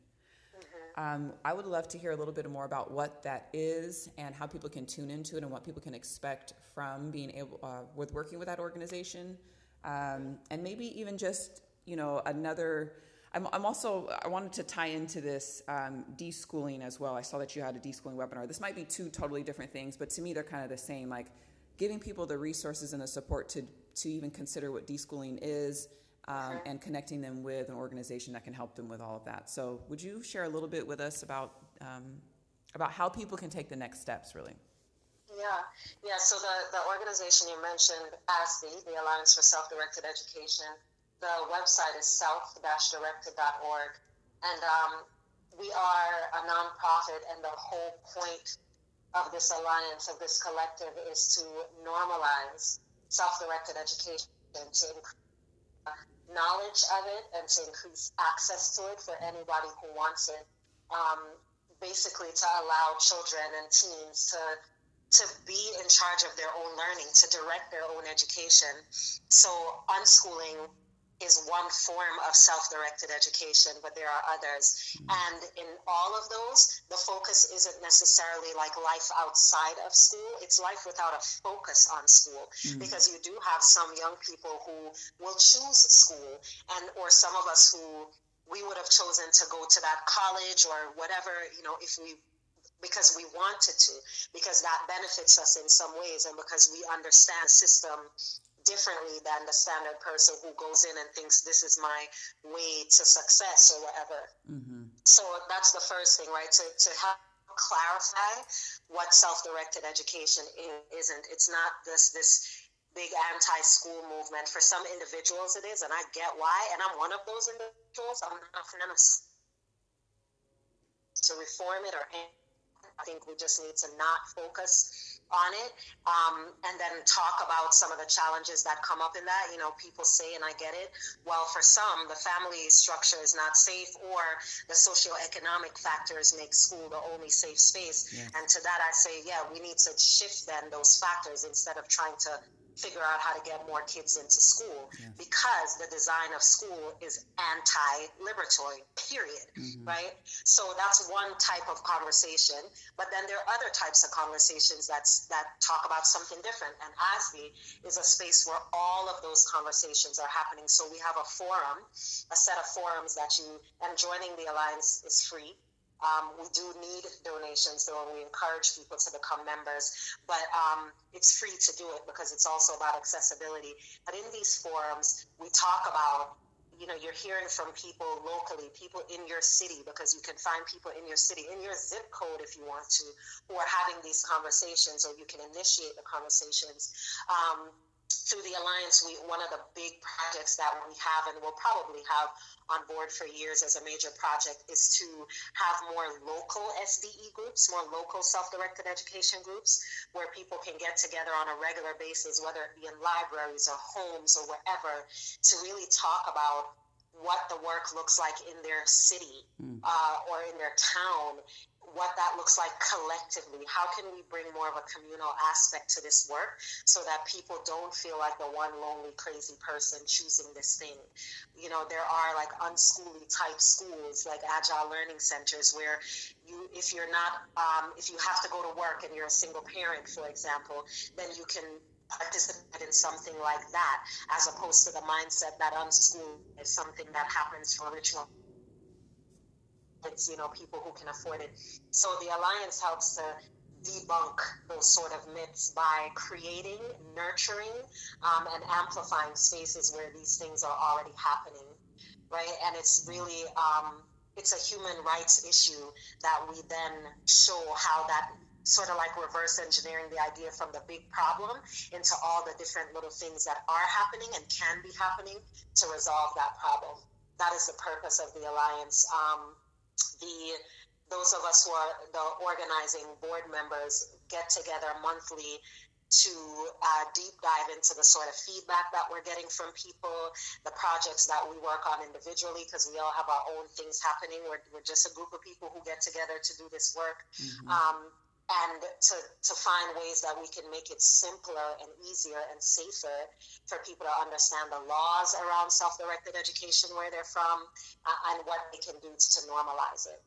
Um, I would love to hear a little bit more about what that is and how people can tune into it and what people can expect from being able uh, with working with that organization, um, and maybe even just you know another. I'm, I'm also I wanted to tie into this um, deschooling as well. I saw that you had a deschooling webinar. This might be two totally different things, but to me they're kind of the same. Like giving people the resources and the support to to even consider what deschooling is um, and connecting them with an organization that can help them with all of that. So, would you share a little bit with us about um, about how people can take the next steps, really? Yeah, yeah. So the the organization you mentioned, ASDE, the Alliance for Self-Directed Education, the website is self-directed.org, and um, we are a nonprofit, and the whole point of this alliance, of this collective, is to normalize self-directed education to increase knowledge of it and to increase access to it for anybody who wants it. Um, basically, to allow children and teens to to be in charge of their own learning, to direct their own education. So unschooling is one form of self-directed education, but there are others. And in all of those, the focus isn't necessarily like life outside of school. It's life without a focus on school mm-hmm. because you do have some young people who will choose school and or some of us who we would have chosen to go to that college or whatever, you know, if we because we wanted to, because that benefits us in some ways, and because we understand the system differently than the standard person who goes in and thinks this is my way to success or whatever. Mm-hmm. So that's the first thing, right? To, to help clarify what self-directed education is, isn't. It's not this this big anti-school movement. For some individuals, it is, and I get why. And I'm one of those individuals. I'm not a fan of to reform it or. I think we just need to not focus on it um, and then talk about some of the challenges that come up in that. You know, people say, and I get it, well, for some, the family structure is not safe or the socioeconomic factors make school the only safe space. Yeah. And to that, I say, yeah, we need to shift then those factors instead of trying to figure out how to get more kids into school yeah. because the design of school is anti-liberatory period mm-hmm. right so that's one type of conversation but then there are other types of conversations that's that talk about something different and ASDE is a space where all of those conversations are happening so we have a forum a set of forums that you and joining the alliance is free um, we do need donations, though, and we encourage people to become members. But um, it's free to do it because it's also about accessibility. But in these forums, we talk about you know you're hearing from people locally people in your city because you can find people in your city in your zip code if you want to who are having these conversations or you can initiate the conversations um, through the alliance, we one of the big projects that we have and will probably have on board for years as a major project is to have more local SDE groups, more local self-directed education groups, where people can get together on a regular basis, whether it be in libraries or homes or wherever, to really talk about what the work looks like in their city mm. uh, or in their town what that looks like collectively. How can we bring more of a communal aspect to this work so that people don't feel like the one lonely crazy person choosing this thing? You know, there are like unschooly type schools, like agile learning centers, where you, if you're not, um, if you have to go to work and you're a single parent, for example, then you can participate in something like that, as opposed to the mindset that unschooling is something that happens for original it's you know people who can afford it so the alliance helps to debunk those sort of myths by creating, nurturing, um, and amplifying spaces where these things are already happening, right? And it's really um, it's a human rights issue that we then show how that sort of like reverse engineering the idea from the big problem into all the different little things that are happening and can be happening to resolve that problem. That is the purpose of the alliance. Um, the those of us who are the organizing board members get together monthly to uh, deep dive into the sort of feedback that we're getting from people, the projects that we work on individually, because we all have our own things happening. We're, we're just a group of people who get together to do this work. Mm-hmm. Um, and to, to find ways that we can make it simpler and easier and safer for people to understand the laws around self-directed education where they're from uh, and what they can do to normalize it.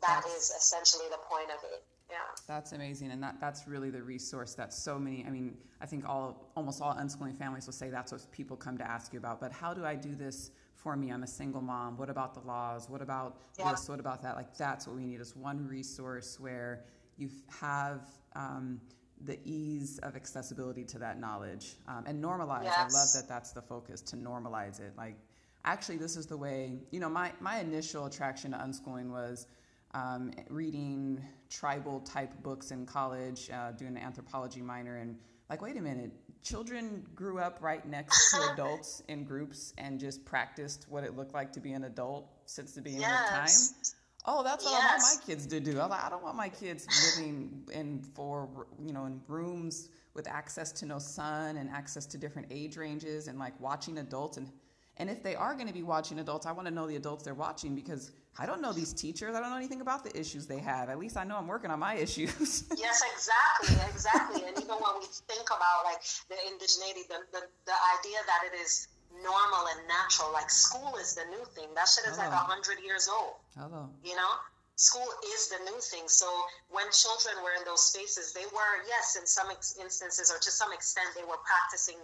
That that's, is essentially the point of it. Yeah. That's amazing and that that's really the resource that so many i mean i think all almost all unschooling families will say that's what people come to ask you about but how do i do this for me? I'm a single mom. What about the laws? What about yeah. this? What about that? Like that's what we need is one resource where you have um, the ease of accessibility to that knowledge um, and normalize. Yes. I love that that's the focus to normalize it. Like, actually, this is the way, you know, my, my initial attraction to unschooling was um, reading tribal type books in college, uh, doing an anthropology minor, and like, wait a minute, children grew up right next to [laughs] adults in groups and just practiced what it looked like to be an adult since the beginning yes. of time. Oh, that's what yes. I want my kids to do. I'm like, I don't want my kids living in for you know in rooms with access to no sun and access to different age ranges and like watching adults and and if they are going to be watching adults, I want to know the adults they're watching because I don't know these teachers. I don't know anything about the issues they have. At least I know I'm working on my [laughs] issues. yes, exactly, exactly. and even when we think about like the indigeneity, the, the, the idea that it is normal and natural. Like school is the new thing. That shit is Hello. like a hundred years old. Hello. You know? School is the new thing. So when children were in those spaces, they were, yes, in some ex- instances or to some extent, they were practicing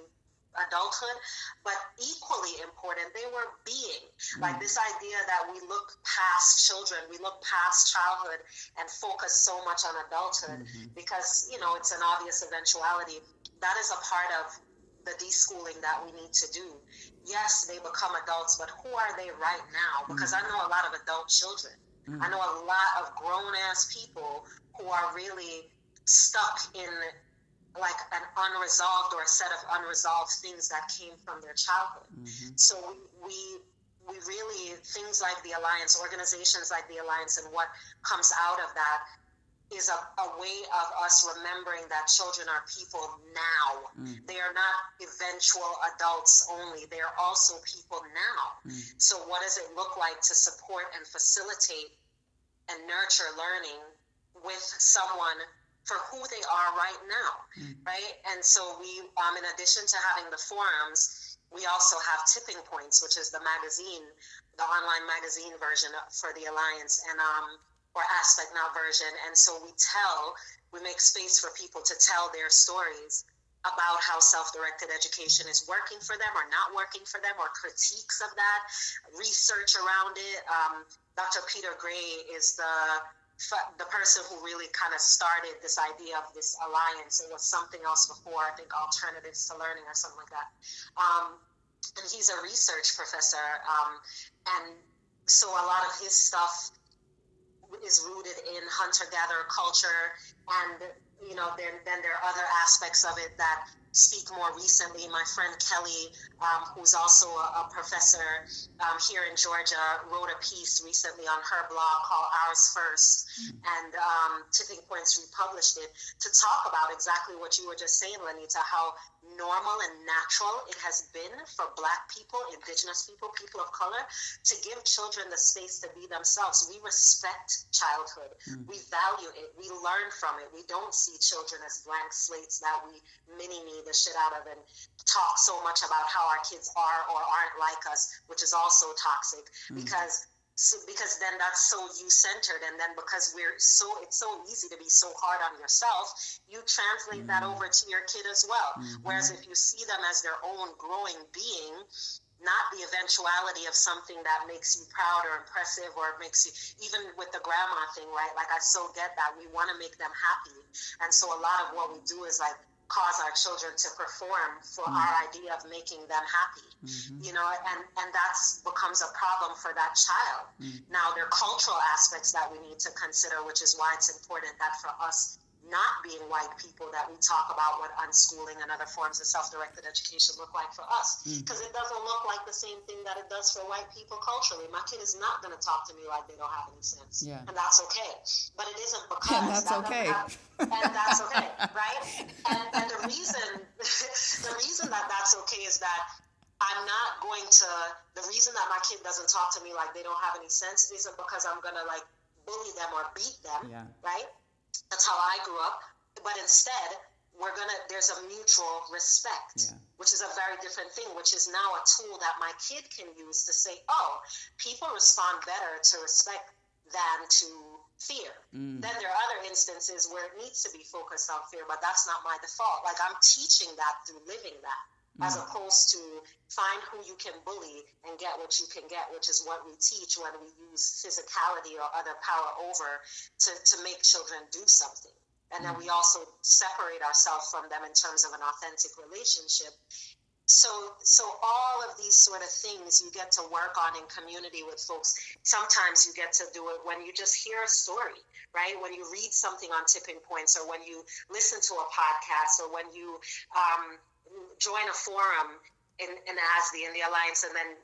adulthood, but equally important, they were being. Mm. Like this idea that we look past children, we look past childhood and focus so much on adulthood mm-hmm. because, you know, it's an obvious eventuality. That is a part of the deschooling that we need to do. Yes, they become adults, but who are they right now? Because mm-hmm. I know a lot of adult children. Mm-hmm. I know a lot of grown ass people who are really stuck in like an unresolved or a set of unresolved things that came from their childhood. Mm-hmm. So we, we we really things like the alliance organizations like the alliance and what comes out of that is a, a way of us remembering that children are people now. Mm. They are not eventual adults only. They are also people now. Mm. So, what does it look like to support and facilitate and nurture learning with someone for who they are right now, mm. right? And so, we, um, in addition to having the forums, we also have tipping points, which is the magazine, the online magazine version for the alliance, and um, or aspect not version. And so we tell, we make space for people to tell their stories about how self-directed education is working for them or not working for them or critiques of that, research around it. Um, Dr. Peter Gray is the the person who really kind of started this idea of this alliance. It was something else before, I think alternatives to learning or something like that. Um, and he's a research professor. Um, and so a lot of his stuff is rooted in hunter gatherer culture and you know then then there are other aspects of it that speak more recently. My friend Kelly, um, who's also a, a professor um, here in Georgia, wrote a piece recently on her blog called Ours 1st mm-hmm. and um, Tipping Points republished it to talk about exactly what you were just saying, Lanita, how normal and natural it has been for Black people, Indigenous people, people of color, to give children the space to be themselves. We respect childhood, mm. we value it, we learn from it. We don't see children as blank slates that we mini me the shit out of and talk so much about how our kids are or aren't like us, which is also toxic mm. because so, because then that's so you centered and then because we're so it's so easy to be so hard on yourself you translate mm-hmm. that over to your kid as well mm-hmm. whereas if you see them as their own growing being not the eventuality of something that makes you proud or impressive or makes you even with the grandma thing right like i so get that we want to make them happy and so a lot of what we do is like cause our children to perform for mm-hmm. our idea of making them happy mm-hmm. you know and and that's becomes a problem for that child mm-hmm. now there are cultural aspects that we need to consider which is why it's important that for us not being white people that we talk about what unschooling and other forms of self-directed education look like for us because mm. it doesn't look like the same thing that it does for white people culturally my kid is not going to talk to me like they don't have any sense yeah. and that's okay but it isn't because and that's that okay have, and that's okay [laughs] right and, and the reason [laughs] the reason that that's okay is that I'm not going to. The reason that my kid doesn't talk to me like they don't have any sense isn't because I'm gonna like bully them or beat them, yeah. right? That's how I grew up. But instead, we're gonna there's a mutual respect, yeah. which is a very different thing, which is now a tool that my kid can use to say, oh, people respond better to respect than to fear. Mm. Then there are other instances where it needs to be focused on fear, but that's not my default. Like I'm teaching that through living that mm. as opposed to find who you can bully and get what you can get, which is what we teach when we use physicality or other power over to, to make children do something. And then mm. we also separate ourselves from them in terms of an authentic relationship. So, so all of these sort of things you get to work on in community with folks. Sometimes you get to do it when you just hear a story, right? When you read something on tipping points, or when you listen to a podcast, or when you um, join a forum in, in ASDE, in the Alliance, and then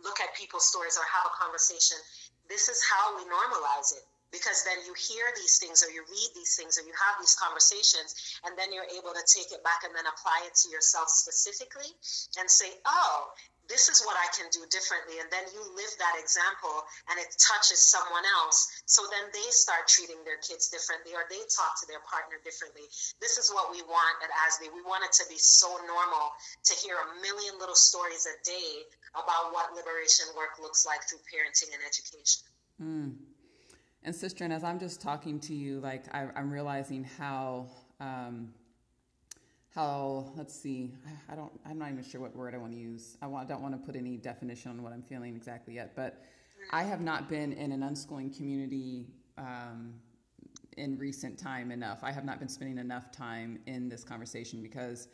look at people's stories or have a conversation. This is how we normalize it because then you hear these things or you read these things or you have these conversations and then you're able to take it back and then apply it to yourself specifically and say oh this is what I can do differently. And then you live that example and it touches someone else. So then they start treating their kids differently or they talk to their partner differently. This is what we want at ASDE. We want it to be so normal to hear a million little stories a day about what liberation work looks like through parenting and education. Mm. And sister, and as I'm just talking to you, like I, am realizing how um, how let's see i don't i'm not even sure what word i want to use. I want, don't want to put any definition on what i'm feeling exactly yet but i have not been in an unschooling community um, in recent time enough. I have not been spending enough time in this conversation because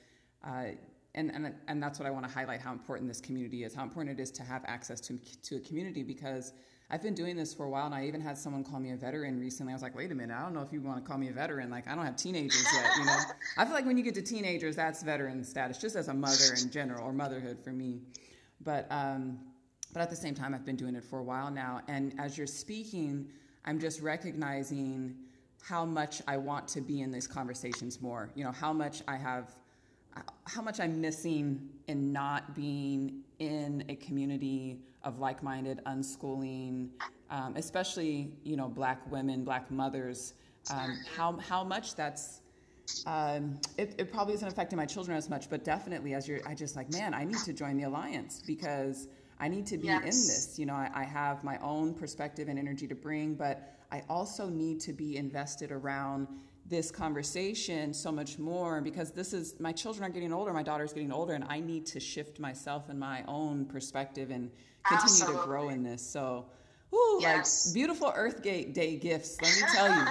uh, and, and, and that's what i want to highlight how important this community is how important it is to have access to, to a community because I've been doing this for a while, and I even had someone call me a veteran recently. I was like, wait a minute, I don't know if you want to call me a veteran. Like, I don't have teenagers yet, you know? [laughs] I feel like when you get to teenagers, that's veteran status, just as a mother in general, or motherhood for me. But, um, but at the same time, I've been doing it for a while now. And as you're speaking, I'm just recognizing how much I want to be in these conversations more. You know, how much I have, how much I'm missing in not being in a community of like-minded unschooling, um, especially you know black women, black mothers. Um, how how much that's um, it, it, probably isn't affecting my children as much, but definitely as you're, I just like, man, I need to join the alliance because I need to be yes. in this. You know, I, I, have my own perspective and energy to bring, but I also need to be invested around this conversation so much more because this is my children are getting older, my daughter's getting older, and I need to shift myself and my own perspective and continue Absolutely. to grow in this. So, Ooh, yes. like beautiful Earth Day gifts. Let me tell you,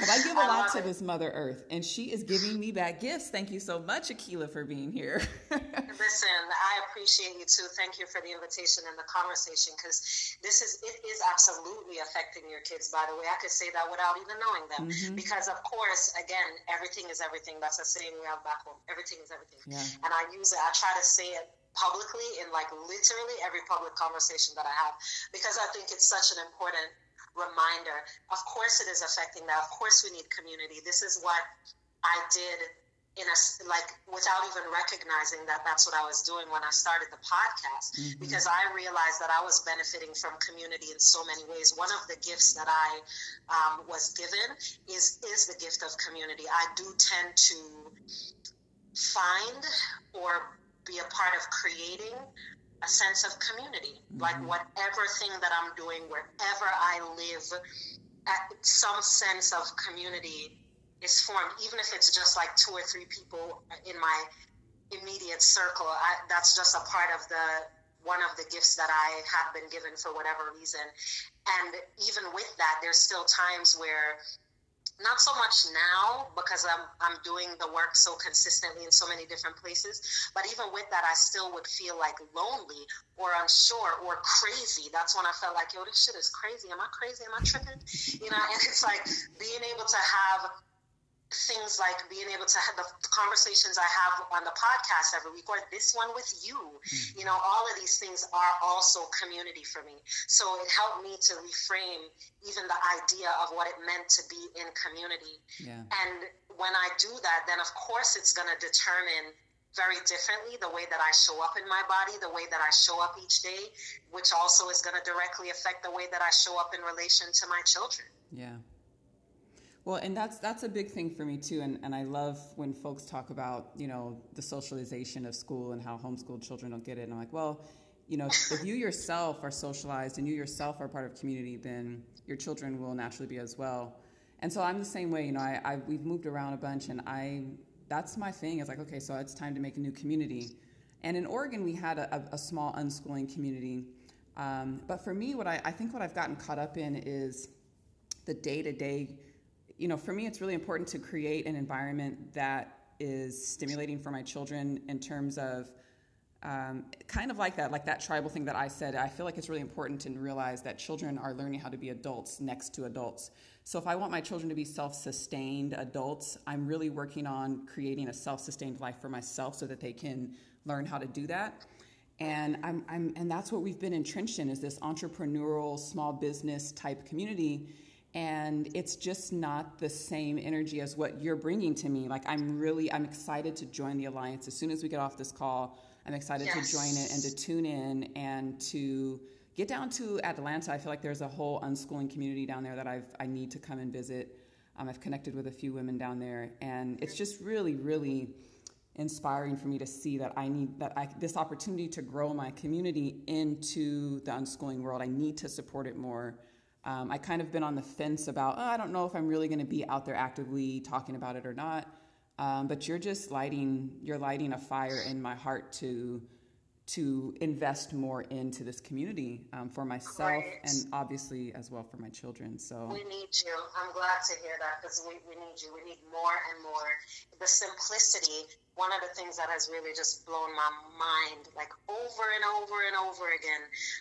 I give [laughs] a lot to it. this Mother Earth, and she is giving me back gifts. Thank you so much, Akilah, for being here. [laughs] Listen, I appreciate you too. Thank you for the invitation and the conversation, because this is it is absolutely affecting your kids. By the way, I could say that without even knowing them, mm-hmm. because of course, again, everything is everything. That's a saying we have back home. Everything is everything, yeah. and I use it. I try to say it publicly in like literally every public conversation that I have because I think it's such an important reminder. Of course, it is affecting that. Of course, we need community. This is what I did in a like without even recognizing that that's what I was doing when I started the podcast mm-hmm. because I realized that I was benefiting from community in so many ways. One of the gifts that I um, was given is is the gift of community. I do tend to find or be a part of creating a sense of community. Mm-hmm. Like whatever thing that I'm doing, wherever I live, some sense of community is formed, even if it's just like two or three people in my immediate circle. I, that's just a part of the one of the gifts that I have been given for whatever reason. And even with that, there's still times where not so much now because I'm I'm doing the work so consistently in so many different places. But even with that, I still would feel like lonely or unsure or crazy. That's when I felt like, yo, this shit is crazy. Am I crazy? Am I tripping? You know, and it's like being able to have things like being able to have the conversations I have on the podcast every week or this one with you. Mm-hmm. You know, all of these things are also community for me. So it helped me to reframe even the idea of what it meant to be in community. Yeah. And when I do that, then of course it's going to determine very differently the way that I show up in my body, the way that I show up each day, which also is going to directly affect the way that I show up in relation to my children. Yeah. Well, and that's that's a big thing for me too, and, and I love when folks talk about you know the socialization of school and how homeschooled children don't get it. And I'm like, well, you know, if you yourself are socialized and you yourself are part of community, then your children will naturally be as well. And so I'm the same way. You know, I, I we've moved around a bunch, and I that's my thing. It's like, okay, so it's time to make a new community. And in Oregon, we had a, a small unschooling community. Um, but for me, what I, I think what I've gotten caught up in is the day to day you know, for me, it's really important to create an environment that is stimulating for my children in terms of um, kind of like that, like that tribal thing that I said. I feel like it's really important to realize that children are learning how to be adults next to adults. So if I want my children to be self-sustained adults, I'm really working on creating a self-sustained life for myself so that they can learn how to do that. And I'm, I'm and that's what we've been entrenched in is this entrepreneurial small business type community and it's just not the same energy as what you're bringing to me. Like i'm really i'm excited to join the alliance. As soon as we get off this call i'm excited yes. to join it and to tune in and to get down to atlanta. I feel like there's a whole unschooling community down there that i've i need to come and visit. Um, i've connected with a few women down there. And it's just really really inspiring for me to see that i need that i this opportunity to grow my community into the unschooling world. I need to support it more um, I kind of been on the fence about, oh, I don't know if I'm really going to be out there actively talking about it or not. Um, but you're just lighting, you're lighting a fire in my heart to to invest more into this community um, for myself right. and obviously as well for my children. So we need you. I'm glad to hear that because we, we need you. We need more and more. The simplicity, one of the things that has really just blown my mind, like over and over and over again,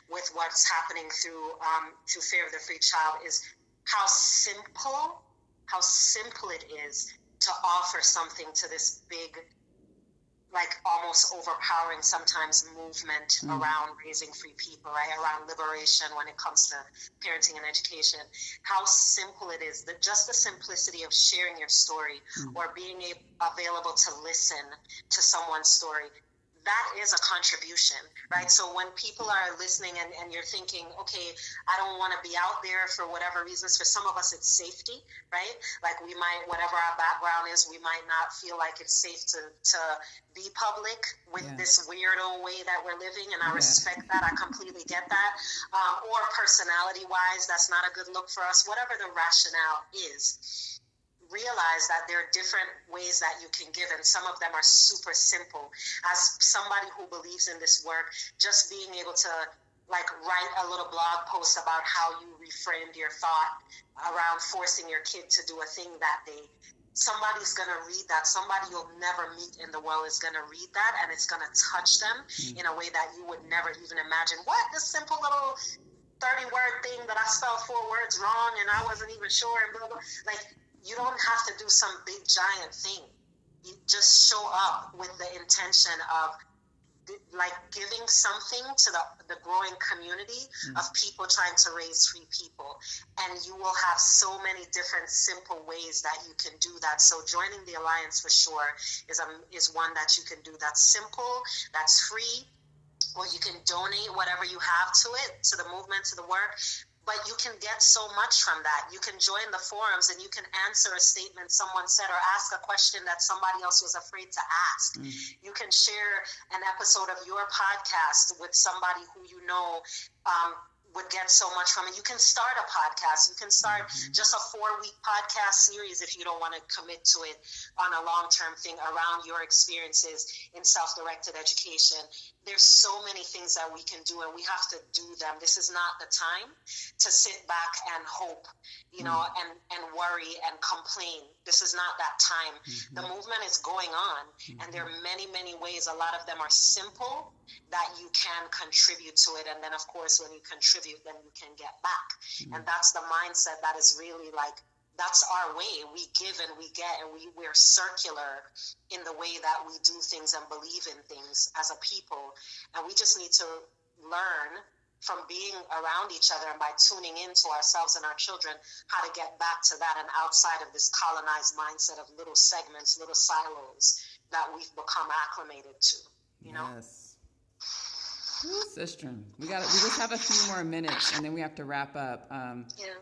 with what's happening through um, through Fare of the Free Child, is how simple, how simple it is to offer something to this big like almost overpowering sometimes movement mm. around raising free people, right? Around liberation when it comes to parenting and education. How simple it is that just the simplicity of sharing your story mm. or being available to listen to someone's story that is a contribution, right? So when people are listening and, and you're thinking, okay, I don't want to be out there for whatever reasons, for some of us it's safety, right? Like we might, whatever our background is, we might not feel like it's safe to, to be public with yeah. this weirdo way that we're living. And I yeah. respect that. I completely get that. Um, or personality wise, that's not a good look for us, whatever the rationale is realize that there are different ways that you can give, and some of them are super simple. As somebody who believes in this work, just being able to like write a little blog post about how you reframed your thought around forcing your kid to do a thing that day somebody's going to read that somebody you'll never meet in the world is going to read that and it's going to touch them mm. in a way that you would never even imagine what this simple little 30 word thing that i spelled four words wrong and i wasn't even sure and blah blah like you don't have to do some big giant thing. You just show up with the intention of like giving something to the, the growing community mm. of people trying to raise free people and you will have so many different simple ways that you can do that so joining the alliance for sure is a, is one that you can do that's simple that's free or you can donate whatever you have to it to the movement to the work but you can get so much from that. You can join the forums and you can answer a statement someone said or ask a question that somebody else was afraid to ask. Mm. You can share an episode of your podcast with somebody who you know um, would get so much from it. You can start a podcast. You can start mm-hmm. just a four week podcast series if you don't want to commit to it on a long term thing around your experiences in self directed education. There's so many things that we can do and we have to do them. This is not the time to sit back and hope, you know, mm-hmm. and, and worry and complain. This is not that time. Mm-hmm. The movement is going on and there are mm-hmm. many, many ways. A lot of them are simple that you can contribute to it. And then, of course, when you contribute, then you can get back. Mm-hmm. And that's the mindset that is really like, that's our way. We give and we get, and we, we're circular in the way that we do things and believe in things as a people. And we just need to learn from being around each other and by tuning into ourselves and our children how to get back to that and outside of this colonized mindset of little segments, little silos that we've become acclimated to. You know? Yes. Sister, we got we just have a few more minutes and then we have to wrap up. Um, yeah.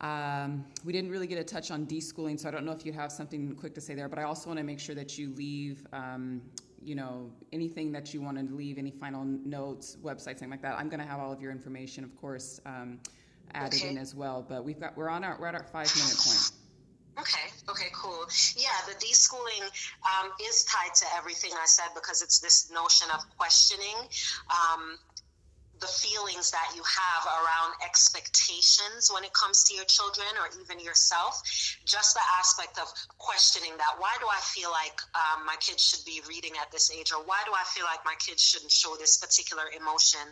Um, we didn't really get a touch on deschooling, so I don't know if you have something quick to say there. But I also want to make sure that you leave, um, you know, anything that you want to leave, any final notes, websites, something like that. I'm going to have all of your information, of course, um, added okay. in as well. But we've got we're on our we're at our five minute point. Okay, okay, cool. Yeah, the deschooling um, is tied to everything I said because it's this notion of questioning. Um, the feelings that you have around expectations when it comes to your children or even yourself. Just the aspect of questioning that. Why do I feel like um, my kids should be reading at this age? Or why do I feel like my kids shouldn't show this particular emotion?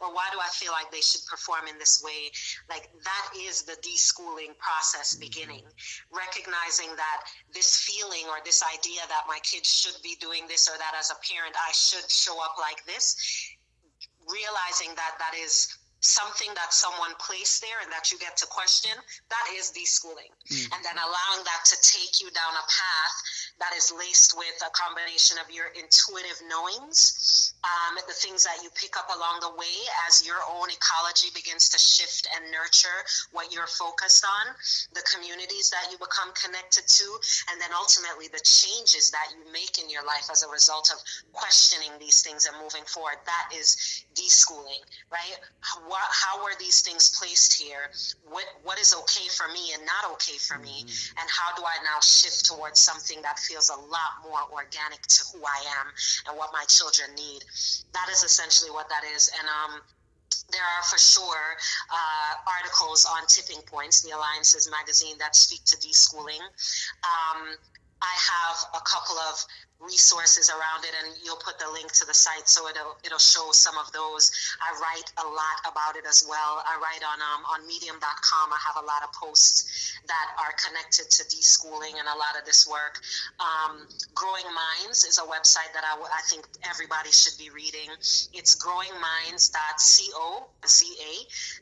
Or why do I feel like they should perform in this way? Like that is the deschooling process mm-hmm. beginning. Recognizing that this feeling or this idea that my kids should be doing this or that as a parent, I should show up like this realizing that that is something that someone placed there and that you get to question, that is deschooling. Mm. And then allowing that to take you down a path that is laced with a combination of your intuitive knowings, um, the things that you pick up along the way as your own ecology begins to shift and nurture what you're focused on, the communities that you become connected to, and then ultimately the changes that you make in your life as a result of questioning these things and moving forward. That is deschooling, right? What, how were these things placed here? What, what is okay for me and not okay for me? Mm-hmm. And how do I now shift towards something that feels a lot more organic to who I am and what my children need. That is essentially what that is. And um, there are for sure uh, articles on tipping points, the Alliances magazine, that speak to deschooling. Um, I have a couple of resources around it and you'll put the link to the site so it'll it'll show some of those. I write a lot about it as well. I write on um, on medium.com i have a lot of posts that are connected to deschooling and a lot of this work. Um, growing minds is a website that I, w- I think everybody should be reading. It's growingminds.co z-a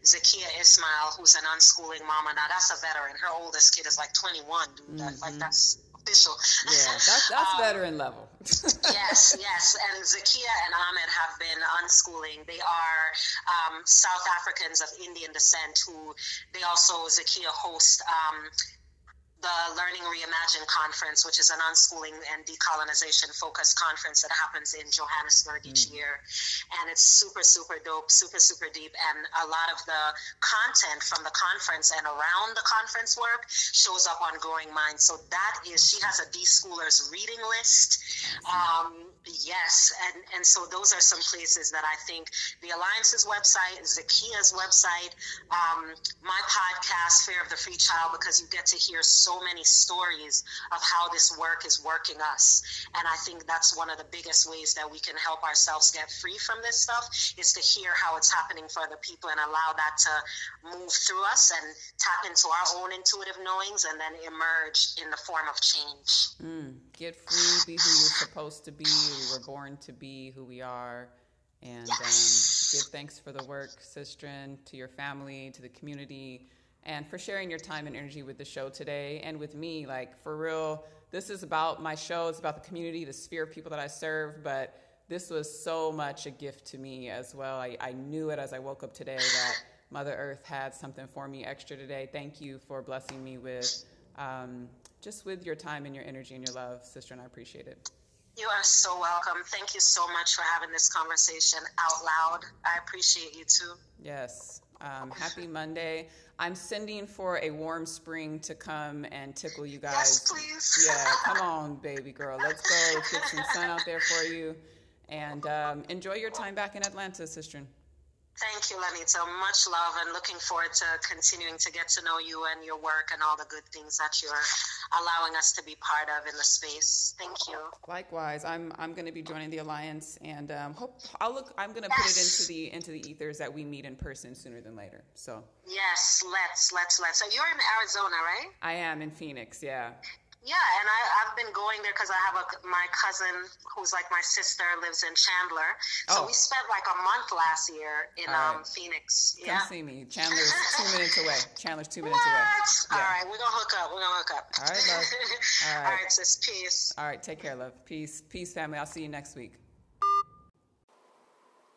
zakia ismail who's an unschooling mama now. That's a veteran. Her oldest kid is like 21 dude. Mm-hmm. like that's official. Yeah, that's, that's um, veteran level. [laughs] yes, yes. And Zakia and Ahmed have been unschooling. They are um, South Africans of Indian descent who they also, Zakia host um, the Learning Reimagined Conference, which is an unschooling and decolonization focused conference that happens in Johannesburg each mm. year. And it's super, super dope, super, super deep. And a lot of the content from the conference and around the conference work shows up on Growing Minds. So that is, she has a D-schoolers reading list. Um, yes. And, and so those are some places that I think the Alliance's website, Zakia's website, um, my podcast, Fare of the Free Child, because you get to hear so many stories of how this work is working us. And I think that's one of the biggest ways that we can help ourselves get free from this stuff is to hear how it's happening for other people and allow that to move through us and tap into our own intuitive knowings and then emerge in the form of change. Mm, get free, be who you're supposed to be, we were born to be, who we are. And um, give thanks for the work, Sistren, to your family, to the community and for sharing your time and energy with the show today and with me. Like, for real, this is about my show, it's about the community, the sphere of people that I serve, but this was so much a gift to me as well. I, I knew it as I woke up today that Mother Earth had something for me extra today. Thank you for blessing me with um, just with your time and your energy and your love, sister, and I appreciate it. You are so welcome. Thank you so much for having this conversation out loud. I appreciate you too. Yes. Um, happy Monday. I'm sending for a warm spring to come and tickle you guys. Yes, please. Yeah, come on, baby girl. Let's go. Let's get some sun out there for you. And um, enjoy your time back in Atlanta, sister. Thank you, Lanita. Much love and looking forward to continuing to get to know you and your work and all the good things that you're allowing us to be part of in the space. Thank you. Likewise, I'm I'm going to be joining the alliance and um, hope I'll look. I'm going to put it into the into the ethers that we meet in person sooner than later. So yes, let's let's let's. So you're in Arizona, right? I am in Phoenix. Yeah. Yeah, and I, I've been going there because I have a my cousin who's like my sister lives in Chandler. So oh. we spent like a month last year in um, Phoenix. Yeah. Come see me. Chandler's two [laughs] minutes away. Chandler's two minutes what? away. Yeah. All right, we're gonna hook up. We're gonna hook up. All right, love. [laughs] All right. All right, sis. Peace. All right, take care, love. Peace, peace, family. I'll see you next week.